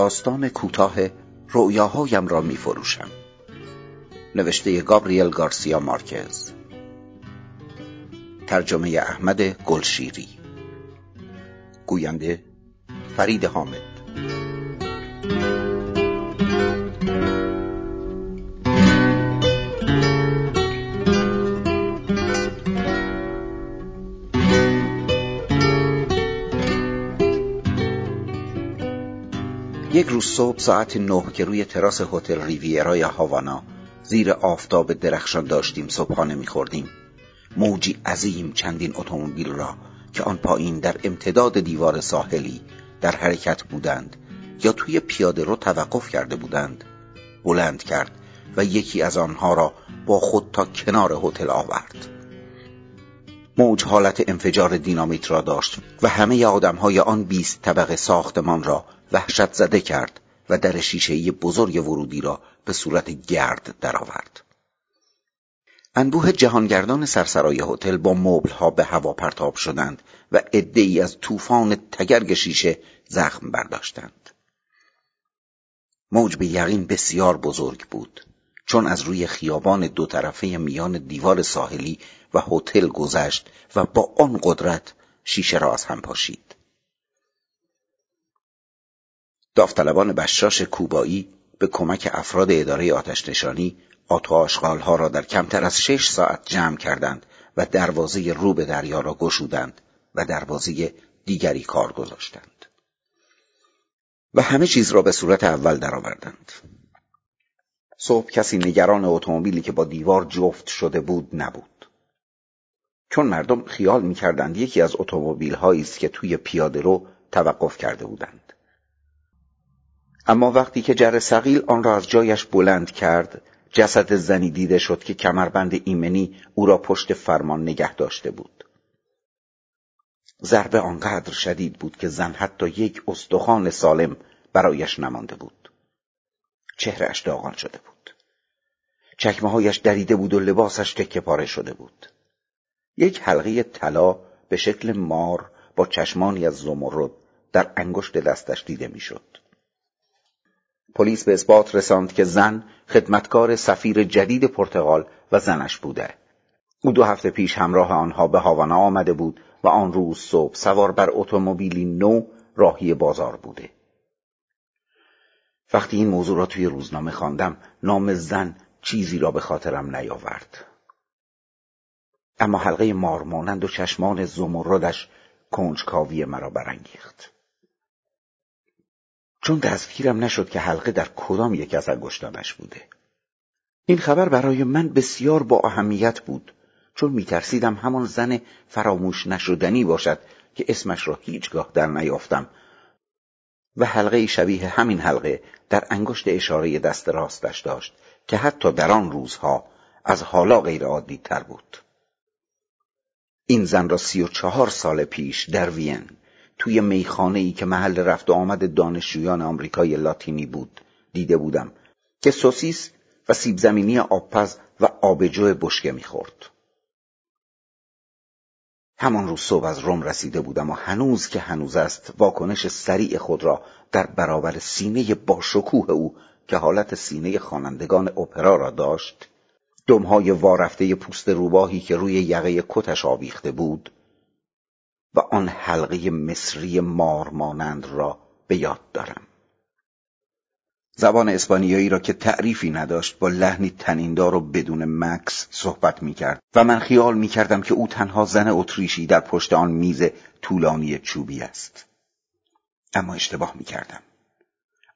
داستان کوتاه رؤیاهایم را می فروشم نوشته گابریل گارسیا مارکز. ترجمه احمد گلشیری. گوینده فرید حامد. یک روز صبح ساعت نه که روی تراس هتل ریویرای هاوانا زیر آفتاب درخشان داشتیم صبحانه میخوردیم. موجی عظیم چندین اتومبیل را که آن پایین در امتداد دیوار ساحلی در حرکت بودند یا توی پیاده رو توقف کرده بودند بلند کرد و یکی از آنها را با خود تا کنار هتل آورد. موج حالت انفجار دینامیت را داشت و همه آدمهای آن بیست طبقه ساختمان را وحشت زده کرد و در شیشهای بزرگ ورودی را به صورت گرد درآورد. انبوه جهانگردان سرسرای هتل با مبلها به هوا پرتاب شدند و عدهای از طوفان تگرگ شیشه زخم برداشتند. موج به یقین بسیار بزرگ بود چون از روی خیابان دو طرفه میان دیوار ساحلی و هتل گذشت و با آن قدرت شیشه را از هم پاشید. داوطلبان بشاش کوبایی به کمک افراد اداره آتش نشانی ها را در کمتر از شش ساعت جمع کردند و دروازه رو به دریا را گشودند و دروازه دیگری کار گذاشتند و همه چیز را به صورت اول درآوردند. صبح کسی نگران اتومبیلی که با دیوار جفت شده بود نبود. چون مردم خیال می‌کردند یکی از اتومبیل است که توی پیاده رو توقف کرده بودند. اما وقتی که جر سقیل آن را از جایش بلند کرد جسد زنی دیده شد که کمربند ایمنی او را پشت فرمان نگه داشته بود. ضربه آنقدر شدید بود که زن حتی یک استخوان سالم برایش نمانده بود. چهرهش داغان شده بود. چکمه هایش دریده بود و لباسش تکه پاره شده بود. یک حلقه طلا به شکل مار با چشمانی از زمرد در انگشت دستش دیده می‌شد. پلیس به اثبات رساند که زن خدمتکار سفیر جدید پرتغال و زنش بوده. او دو هفته پیش همراه آنها به هاوانا آمده بود و آن روز صبح سوار بر اتومبیلی نو راهی بازار بوده. وقتی این موضوع را توی روزنامه خواندم نام زن چیزی را به خاطرم نیاورد. اما حلقه مارمانند و چشمان زمردش کنجکاوی مرا برانگیخت. چون دستگیرم نشد که حلقه در کدام یک از انگشتانش بوده. این خبر برای من بسیار با اهمیت بود چون میترسیدم همان زن فراموش نشدنی باشد که اسمش را هیچگاه در نیافتم. و حلقه شبیه همین حلقه در انگشت اشاره دست راستش داشت که حتی در آن روزها از حالا غیر عادی تر بود. این زن را سی و چهار سال پیش در وین توی میخانه ای که محل رفت و آمد دانشجویان آمریکای لاتینی بود دیده بودم که سوسیس و سیب زمینی آبپز و آبجو بشکه می‌خورد. همان روز صبح از روم رسیده بودم و هنوز که هنوز است واکنش سریع خود را در برابر سینه باشکوه او که حالت سینه خوانندگان اپرا را داشت دمهای وارفته پوست روباهی که روی یقه کتش آویخته بود و آن حلقه مصری مارمانند را به یاد دارم. زبان اسپانیایی را که تعریفی نداشت با لحنی تنیندار و بدون مکس صحبت می کرد و من خیال می کردم که او تنها زن اتریشی در پشت آن میز طولانی چوبی است. اما اشتباه می کردم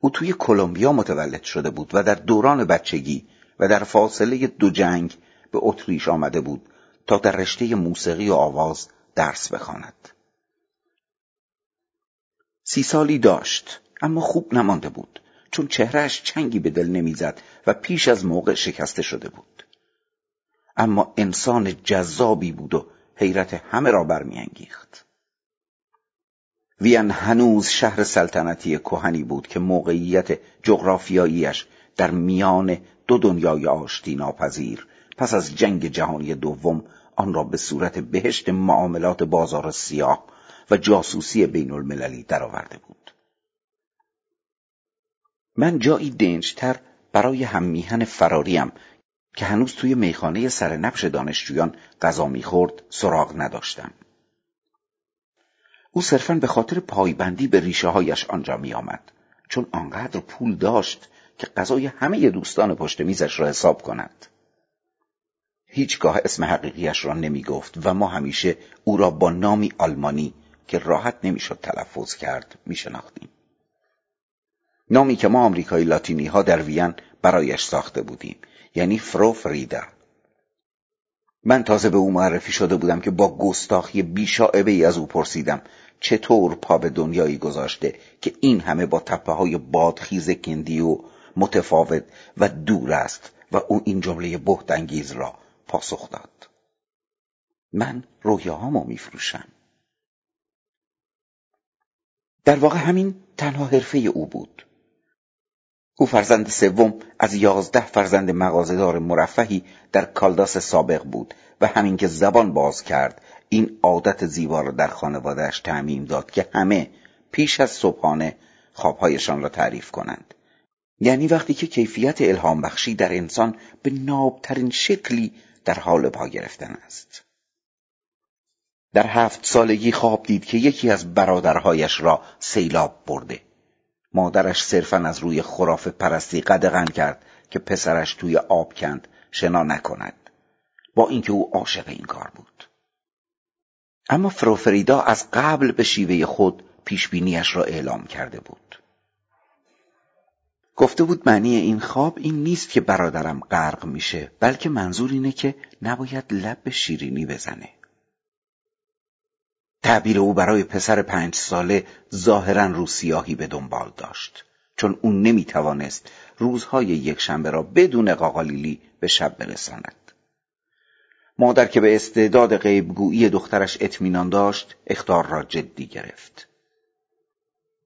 او توی کلمبیا متولد شده بود و در دوران بچگی و در فاصله دو جنگ به اتریش آمده بود تا در رشته موسیقی و آواز درس بخواند. سی سالی داشت اما خوب نمانده بود چون چهرهش چنگی به دل نمی‌زد و پیش از موقع شکسته شده بود اما انسان جذابی بود و حیرت همه را برمیانگیخت وین هنوز شهر سلطنتی کهنی بود که موقعیت جغرافیاییش در میان دو دنیای آشتی ناپذیر پس از جنگ جهانی دوم آن را به صورت بهشت معاملات بازار سیاه و جاسوسی بین المللی درآورده بود. من جایی دنجتر برای هم میهن فراریم که هنوز توی میخانه سر نبش دانشجویان غذا می‌خورد سراغ نداشتم. او صرفا به خاطر پایبندی به ریشه هایش آنجا می آمد چون آنقدر پول داشت که غذای همه دوستان پشت میزش را حساب کند. هیچگاه اسم حقیقیش را نمی گفت و ما همیشه او را با نامی آلمانی که راحت نمی‌شد تلفظ کرد می شناختیم. نامی که ما آمریکایی لاتینی ها در وین برایش ساخته بودیم یعنی فرو فریدا من تازه به او معرفی شده بودم که با گستاخی بیشاعبه ای از او پرسیدم چطور پا به دنیایی گذاشته که این همه با تپه های بادخیز کندی و متفاوت و دور است و او این جمله بهت انگیز را پاسخ داد. من رویاهامو میفروشم. در واقع همین تنها حرفه او بود. او فرزند سوم از یازده فرزند مغازهدار مرفهی در کالداس سابق بود و همین که زبان باز کرد این عادت زیبا را در خانوادهش تعمیم داد که همه پیش از صبحانه خوابهایشان را تعریف کنند. یعنی وقتی که کیفیت الهام بخشی در انسان به نابترین شکلی در حال پا گرفتن است. در هفت سالگی خواب دید که یکی از برادرهایش را سیلاب برده. مادرش صرفا از روی خرافه پرستی قدغن کرد که پسرش توی آب کند شنا نکند. با اینکه او عاشق این کار بود. اما فروفریدا از قبل به شیوه خود پیشبینیش را اعلام کرده بود. گفته بود معنی این خواب این نیست که برادرم غرق میشه بلکه منظور اینه که نباید لب به شیرینی بزنه. تعبیر او برای پسر پنج ساله ظاهرا رو سیاهی به دنبال داشت چون او نمی‌توانست روزهای یک شنبه را بدون قاقالیلی به شب برساند. مادر که به استعداد غیبگویی دخترش اطمینان داشت اختار را جدی گرفت.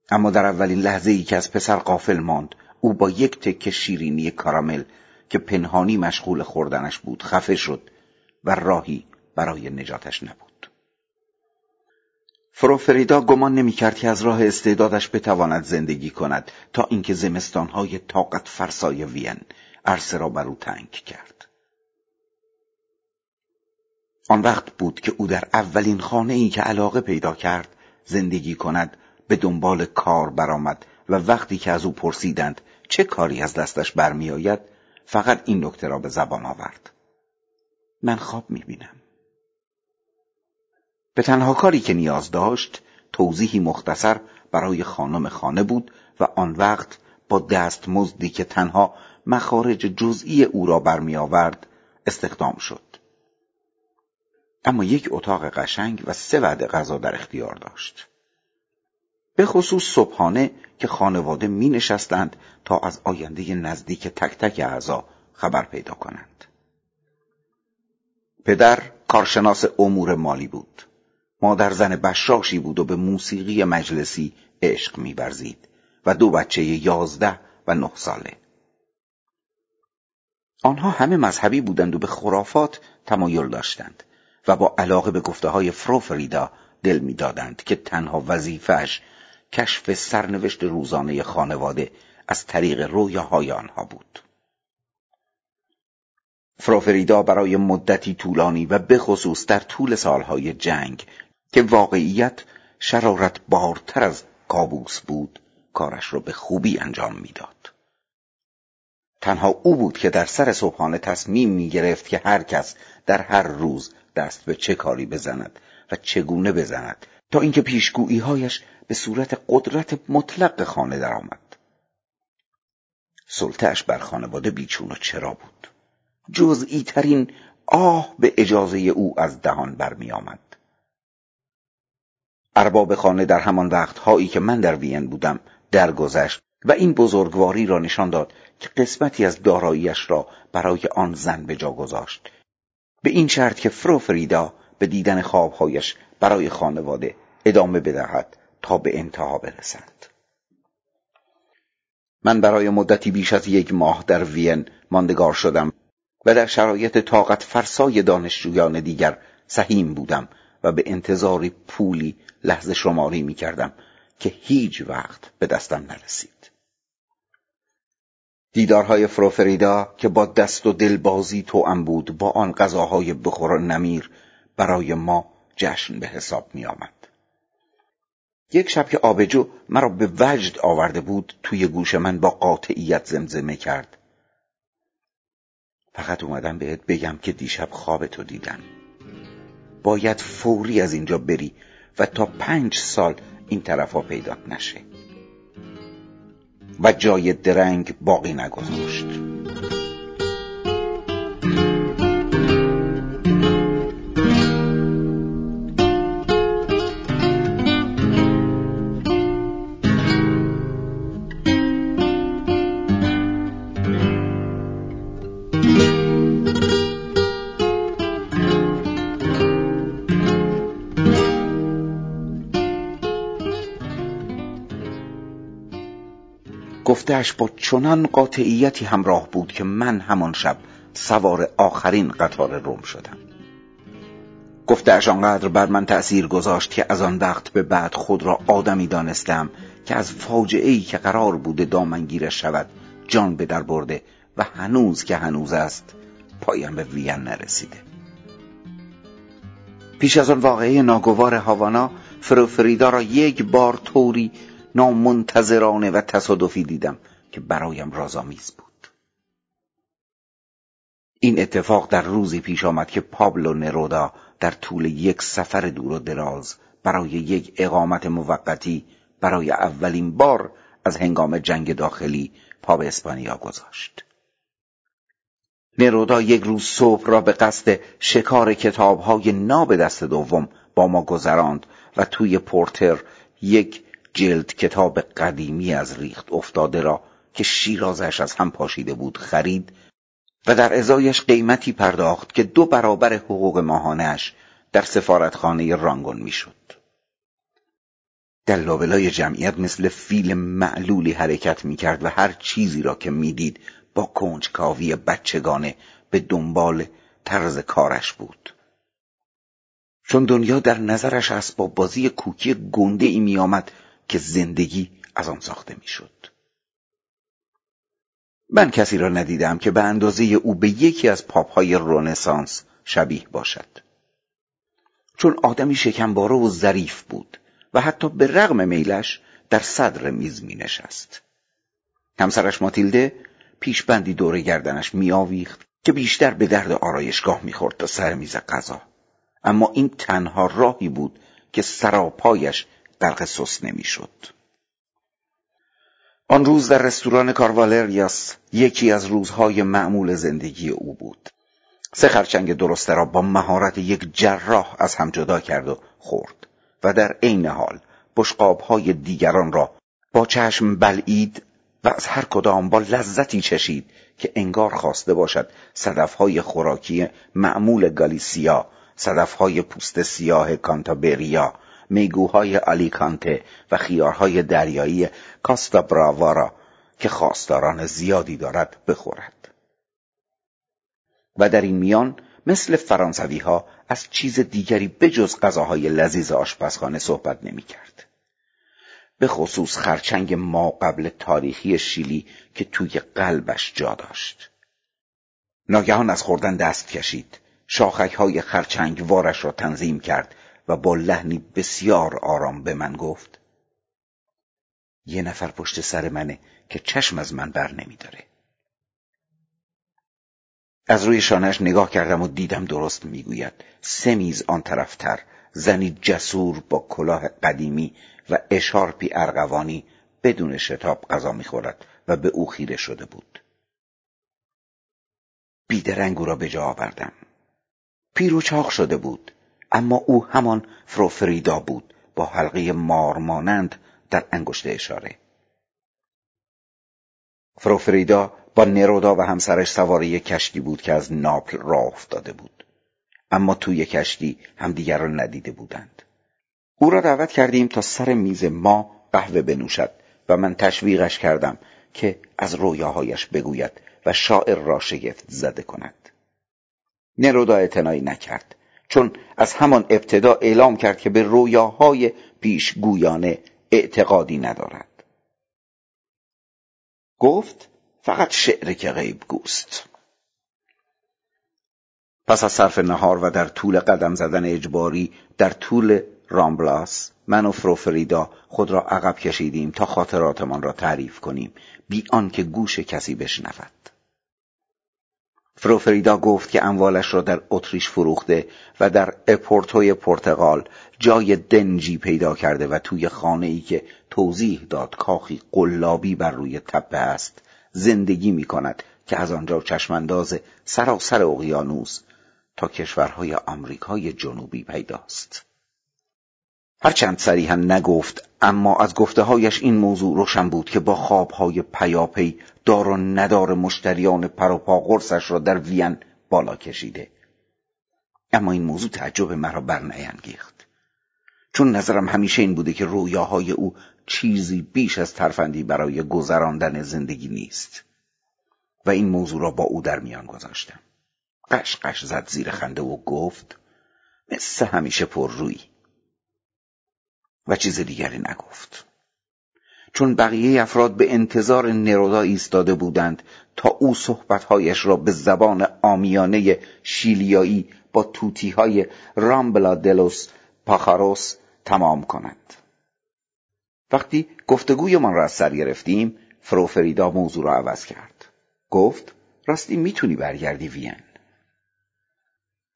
اما در اولین لحظه ای که از پسر قافل ماند او با یک تکه شیرینی کارامل که پنهانی مشغول خوردنش بود خفه شد و راهی برای نجاتش نبود. فروفریدا گمان نمی‌کرد که از راه استعدادش بتواند زندگی کند تا اینکه زمستانهای طاقت فرسای وین عرصه را بر او تنگ کرد. آن وقت بود که او در اولین خانه ای که علاقه پیدا کرد زندگی کند به دنبال کار برآمد و وقتی که از او پرسیدند چه کاری از دستش برمیآید فقط این نکته را به زبان آورد. من خواب می‌بینم. به تنها کاری که نیاز داشت توضیحی مختصر برای خانم خانه بود و آن وقت با دست مزدی که تنها مخارج جزئی او را برمیآورد استخدام شد. اما یک اتاق قشنگ و سه وعده غذا در اختیار داشت. به خصوص صبحانه که خانواده می نشستند تا از آینده نزدیک تک تک اعضا خبر پیدا کنند. پدر کارشناس امور مالی بود. مادر زن بشاشی بود و به موسیقی مجلسی عشق میورزید و دو بچه یازده و نه ساله. آنها همه مذهبی بودند و به خرافات تمایل داشتند و با علاقه به گفته های فروفریدا دل می‌دادند که تنها وظیفهش کشف سرنوشت روزانه خانواده از طریق رویاهای آنها بود فروفریدا برای مدتی طولانی و به خصوص در طول سالهای جنگ که واقعیت شرارت بارتر از کابوس بود کارش را به خوبی انجام می‌داد. تنها او بود که در سر صبحانه تصمیم می گرفت که هر کس در هر روز دست به چه کاری بزند و چگونه بزند تا اینکه پیشگوییهایش به صورت قدرت مطلق خانه درآمد. سلطهاش بر خانواده بیچون و چرا بود. جزئی ترین آه به اجازه او از دهان برمی آمد ارباب خانه در همان وقتهایی که من در وین بودم درگذشت و این بزرگواری را نشان داد که قسمتی از داراییش را برای آن زن به جا گذاشت. به این شرط که فروفریدا به دیدن خوابهایش برای خانواده ادامه بدهد. تا به انتها برسند من برای مدتی بیش از یک ماه در وین ماندگار شدم و در شرایط طاقت فرسای دانشجویان دیگر سهیم بودم و به انتظار پولی لحظه شماری می کردم که هیچ وقت به دستم نرسید دیدارهای فروفریدا که با دست و دلبازی توأم بود با آن غذاهای بخور و نمیر برای ما جشن به حساب می آمد. یک شب که آبجو مرا به وجد آورده بود توی گوش من با قاطعیت زمزمه کرد. فقط اومدم بهت بگم که دیشب خواب تو دیدم. باید فوری از اینجا بری و تا پنج سال این طرفا پیدات نشه. و جای درنگ باقی نگذاشت. گفتهاش با چنان قاطعیتی همراه بود که من همان شب سوار آخرین قطار روم شدم. گفتهاش آنقدر بر من تأثیر گذاشت که از آن وقت به بعد خود را آدمی دانستم که از فاجعه ای که قرار بوده دامنگیرش شود جان به در برده و هنوز که هنوز است پایم به وین نرسیده. پیش از آن واقعه ناگوار هاوانا فروفریدا را یک بار طوری نامنتظرانه و تصادفی دیدم که برایم رازآمیز بود. این اتفاق در روزی پیش آمد که پابلو نرودا در طول یک سفر دور و دراز برای یک اقامت موقتی برای اولین بار از هنگام جنگ داخلی پا به اسپانیا گذاشت. نرودا یک روز صبح را به قصد شکار کتابهای ناب دست دوم با ما گذراند و توی پورتر یک جلد کتاب قدیمی از ریخت افتاده را که شیرازش از هم پاشیده بود خرید و در ازایش قیمتی پرداخت که دو برابر حقوق ماهانش در سفارتخانه رانگون می‌شد. در لابلای جمعیت مثل فیل معلولی حرکت می‌کرد و هر چیزی را که می‌دید با کنجکاوی بچگانه به دنبال طرز کارش بود چون دنیا در نظرش اسباب بازی کوکی گنده ای می آمد که زندگی از آن ساخته می‌شد. من کسی را ندیدم که به اندازه او به یکی از پاپ های رونسانس شبیه باشد. چون آدمی شکمباره و ظریف بود و حتی به رغم میلش در صدر میز می نشست. همسرش ماتیلده پیشبندی دور گردنش میآویخت که بیشتر به درد آرایشگاه می‌خورد تا سر میز غذا اما این تنها راهی بود که سراپایش غرق سس نمی‌شد. آن روز در رستوران کاروالریاس یکی از روزهای معمول زندگی او بود. سه خرچنگ درسته را با مهارت یک جراح از هم جدا کرد و خورد و در عین حال بشقابهای دیگران را با چشم بلعید و از هر کدام با لذتی چشید که انگار خواسته باشد صدفهای خوراکی معمول گالیسیا صدفهای پوست سیاه کانتابریا میگوهای آلیکانته و خیارهای دریایی کاستا براوارا که خواستاران زیادی دارد بخورد و در این میان مثل فرانسوی ها از چیز دیگری بجز غذاهای لذیذ آشپزخانه صحبت نمی کرد. به خصوص خرچنگ ما قبل تاریخی شیلی که توی قلبش جا داشت. ناگهان از خوردن دست کشید. شاخک های خرچنگ وارش را تنظیم کرد و با لحنی بسیار آرام به من گفت یه نفر پشت سر منه که چشم از من بر نمیداره. از روی شانهش نگاه کردم و دیدم درست می‌گوید. سه میز آن طرفتر زنی جسور با کلاه قدیمی و اشارپی ارغوانی بدون شتاب غذا می‌خورد و به او خیره شده بود. بیدرنگ او را به جا آوردم. پیرو چاق شده بود. اما او همان فروفریدا بود با حلقه مارمانند در انگشت اشاره. فروفریدا با نرودا و همسرش سوار یک کشتی بود که از ناپل راه افتاده بود. اما توی کشتی همدیگر را ندیده بودند. او را دعوت کردیم تا سر میز ما قهوه بنوشد و من تشویقش کردم که از رویاهایش بگوید و شاعر را شگفت زده کند. نرودا اعتنایی نکرد. چون از همان ابتدا اعلام کرد که به رویاهای پیشگویانه اعتقادی ندارد. گفت فقط شعر که غیب گوست. پس از صرف نهار و در طول قدم زدن اجباری در طول رامبلاس من و فروفریدا خود را عقب کشیدیم تا خاطراتمان را تعریف کنیم بی آنکه گوش کسی بشنود. فروفریدا گفت که اموالش را در اتریش فروخته و در اپورتوی پرتغال جای دنجی پیدا کرده و توی خانه ای که توضیح داد کاخی قلابی بر روی تپه است زندگی می کند که از آنجا چشمانداز سراسر اقیانوس تا کشورهای آمریکای جنوبی پیداست. هرچند صریحا نگفت اما از گفتههایش این موضوع روشن بود که با خوابهای پیاپی دار و ندار مشتریان پروپا قرصش را در وین بالا کشیده. اما این موضوع تعجب مرا برنیانگیخت. چون نظرم همیشه این بوده که رویاهای او چیزی بیش از ترفندی برای گذراندن زندگی نیست. و این موضوع را با او در میان گذاشتم. قشقش زد زیر خنده و گفت مثل همیشه پر روی. و چیز دیگری نگفت. چون بقیه افراد به انتظار نرودا ایستاده بودند تا او صحبتهایش را به زبان آمیانه شیلیایی با توتیهای رامبلا دلوس پاخاروس تمام کند وقتی گفتگویمان را از سر گرفتیم فروفریدا موضوع را عوض کرد. گفت راستی می‌تونی برگردی وین؟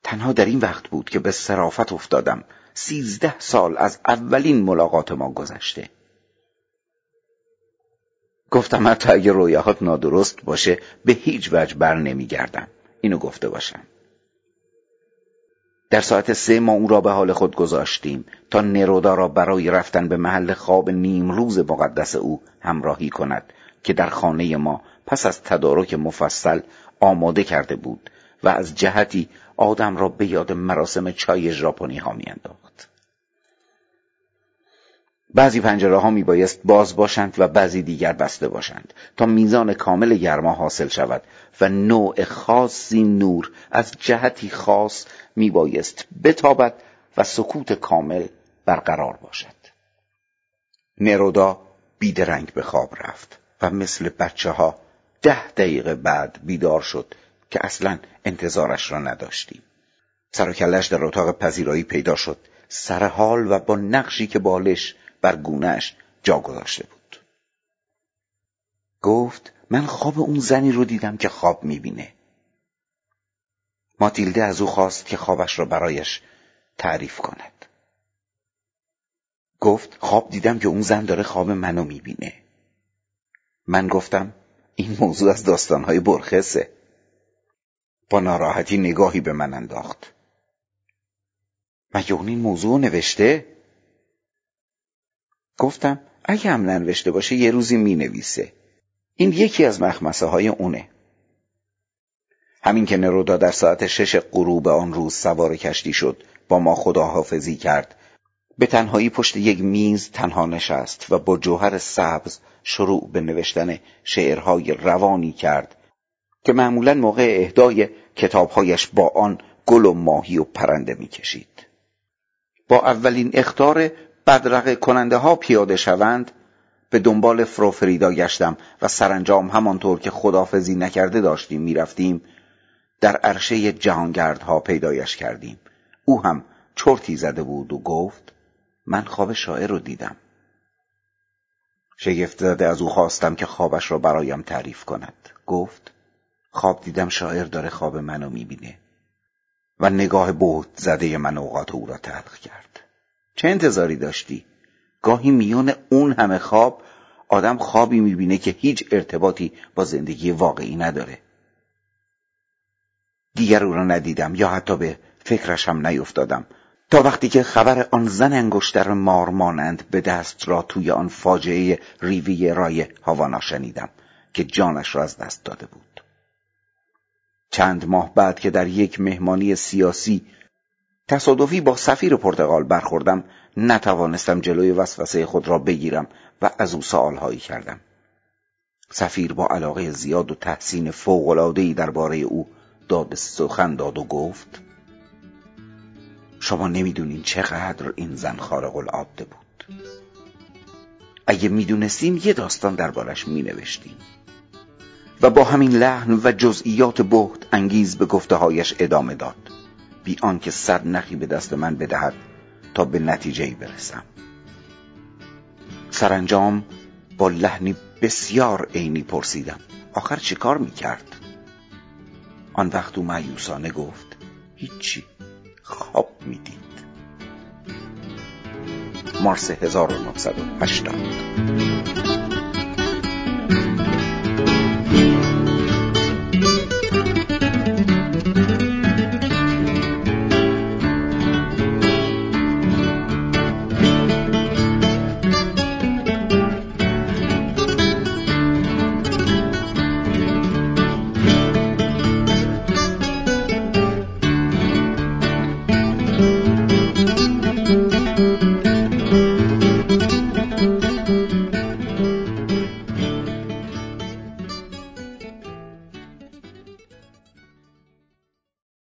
تنها در این وقت بود که به صرافت افتادم. سیزده سال از اولین ملاقات ما گذشته. گفتم حتی اگه رویاهات نادرست باشه به هیچ وجه بر نمیگردم. اینو گفته باشم در ساعت سه ما او را به حال خود گذاشتیم تا نرودا را برای رفتن به محل خواب نیم روز مقدس او همراهی کند که در خانه ما پس از تدارک مفصل آماده کرده بود و از جهتی آدم را به یاد مراسم چای ژاپنی ها میانداخت. بعضی پنجره ها می بایست باز باشند و بعضی دیگر بسته باشند تا میزان کامل گرما حاصل شود و نوع خاصی نور از جهتی خاص می بایست بتابد و سکوت کامل برقرار باشد. نرودا بیدرنگ به خواب رفت و مثل بچه ها ده دقیقه بعد بیدار شد که اصلا انتظارش را نداشتیم. سر و کلش در اتاق پذیرایی پیدا شد. سر حال و با نقشی که بالش بر گونهش جا گذاشته بود. گفت من خواب اون زنی رو دیدم که خواب می‌بینه. ماتیلده از او خواست که خوابش را برایش تعریف کند. گفت خواب دیدم که اون زن داره خواب منو می‌بینه. من گفتم این موضوع از داستانهای برخصه. با ناراحتی نگاهی به من انداخت. مگه اون این موضوع نوشته؟ گفتم اگه هم ننوشته باشه یه روزی می نویسه این یکی از مخمسه های اونه. همین که نرودا در ساعت شش غروب آن روز سوار کشتی شد با ما خداحافظی کرد. به تنهایی پشت یک میز تنها نشست و با جوهر سبز شروع به نوشتن شعرهای روانی کرد. که معمولا موقع اهدای کتابهایش با آن گل و ماهی و پرنده می‌کشید. با اولین اختار بدرقه کننده ها پیاده شوند به دنبال فروفریدا گشتم و سرانجام همانطور که خدافزی نکرده داشتیم می‌رفتیم در عرشه جهانگردها پیدایش کردیم. او هم چرتی زده بود و گفت من خواب شاعر رو دیدم. شگفت زده از او خواستم که خوابش را برایم تعریف کند. گفت خواب دیدم شاعر داره خواب منو می‌بینه و نگاه بود زده من اوقات او را تلخ کرد. چه انتظاری داشتی؟ گاهی میون اون همه خواب آدم خوابی می‌بینه که هیچ ارتباطی با زندگی واقعی نداره. دیگر او را ندیدم یا حتی به فکرش هم نیفتادم. تا وقتی که خبر آن زن انگشتر مار مانند به دست را توی آن فاجعه ریوی رای هاوانا شنیدم که جانش را از دست داده بود. چند ماه بعد که در یک مهمانی سیاسی تصادفی با سفیر پرتغال برخوردم نتوانستم جلوی وسوسه خود را بگیرم و از او سوالهایی کردم. سفیر با علاقه زیاد و تحسین فوقلادهی درباره او داد سخن داد و گفت شما نمی‌دونین چقدر این زن خارق العاده بود. اگه می‌دونستیم یه داستان دربارش مینوشتیم و با همین لحن و جزئیات بهت انگیز به گفته هایش ادامه داد. بی آنکه صد نخی به دست من بدهد تا به نتیجه برسم. سرانجام با لحنی بسیار عینی پرسیدم آخر چه کار می‌کرد؟ آن وقت او معیوسانه گفت هیچی خواب می‌دید. مارس 1980